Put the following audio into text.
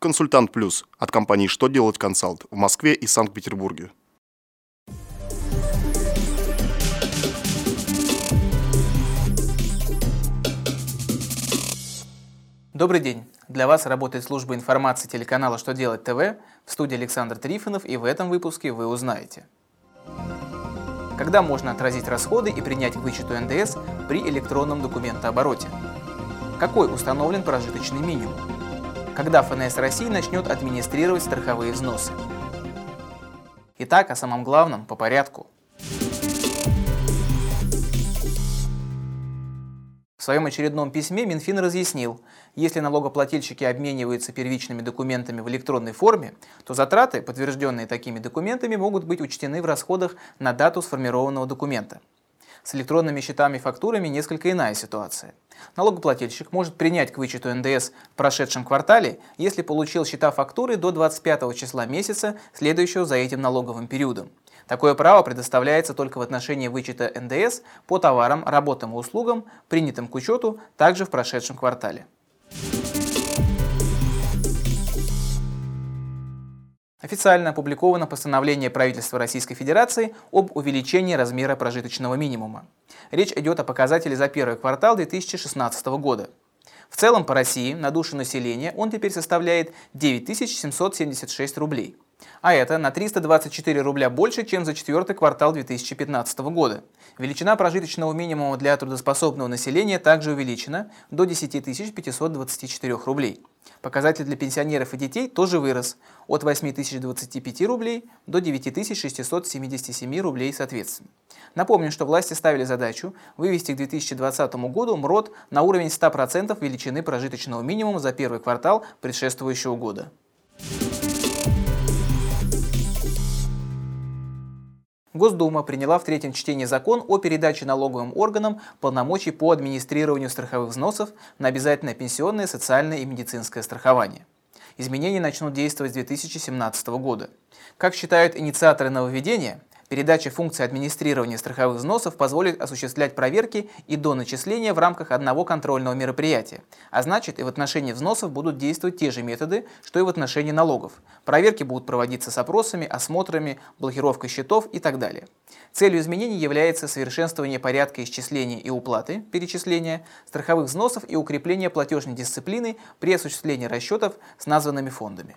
Консультант Плюс от компании «Что делать консалт» в Москве и Санкт-Петербурге. Добрый день! Для вас работает служба информации телеканала «Что делать ТВ» в студии Александр Трифонов и в этом выпуске вы узнаете. Когда можно отразить расходы и принять вычету НДС при электронном документообороте? Какой установлен прожиточный минимум? Когда ФНС России начнет администрировать страховые взносы? Итак, о самом главном по порядку – своем очередном письме Минфин разъяснил, если налогоплательщики обмениваются первичными документами в электронной форме, то затраты, подтвержденные такими документами, могут быть учтены в расходах на дату сформированного документа. С электронными счетами и фактурами несколько иная ситуация. Налогоплательщик может принять к вычету НДС в прошедшем квартале, если получил счета фактуры до 25 числа месяца, следующего за этим налоговым периодом. Такое право предоставляется только в отношении вычета НДС по товарам, работам и услугам, принятым к учету также в прошедшем квартале. Официально опубликовано постановление правительства Российской Федерации об увеличении размера прожиточного минимума. Речь идет о показателе за первый квартал 2016 года. В целом по России на душу населения он теперь составляет 9776 рублей – а это на 324 рубля больше, чем за четвертый квартал 2015 года. Величина прожиточного минимума для трудоспособного населения также увеличена до 10 524 рублей. Показатель для пенсионеров и детей тоже вырос от 8 025 рублей до 9 677 рублей соответственно. Напомню, что власти ставили задачу вывести к 2020 году МРОД на уровень 100% величины прожиточного минимума за первый квартал предшествующего года. Госдума приняла в третьем чтении закон о передаче налоговым органам полномочий по администрированию страховых взносов на обязательное пенсионное, социальное и медицинское страхование. Изменения начнут действовать с 2017 года. Как считают инициаторы нововведения, Передача функции администрирования страховых взносов позволит осуществлять проверки и до начисления в рамках одного контрольного мероприятия. А значит, и в отношении взносов будут действовать те же методы, что и в отношении налогов. Проверки будут проводиться с опросами, осмотрами, блокировкой счетов и так далее. Целью изменений является совершенствование порядка исчисления и уплаты, перечисления страховых взносов и укрепление платежной дисциплины при осуществлении расчетов с названными фондами.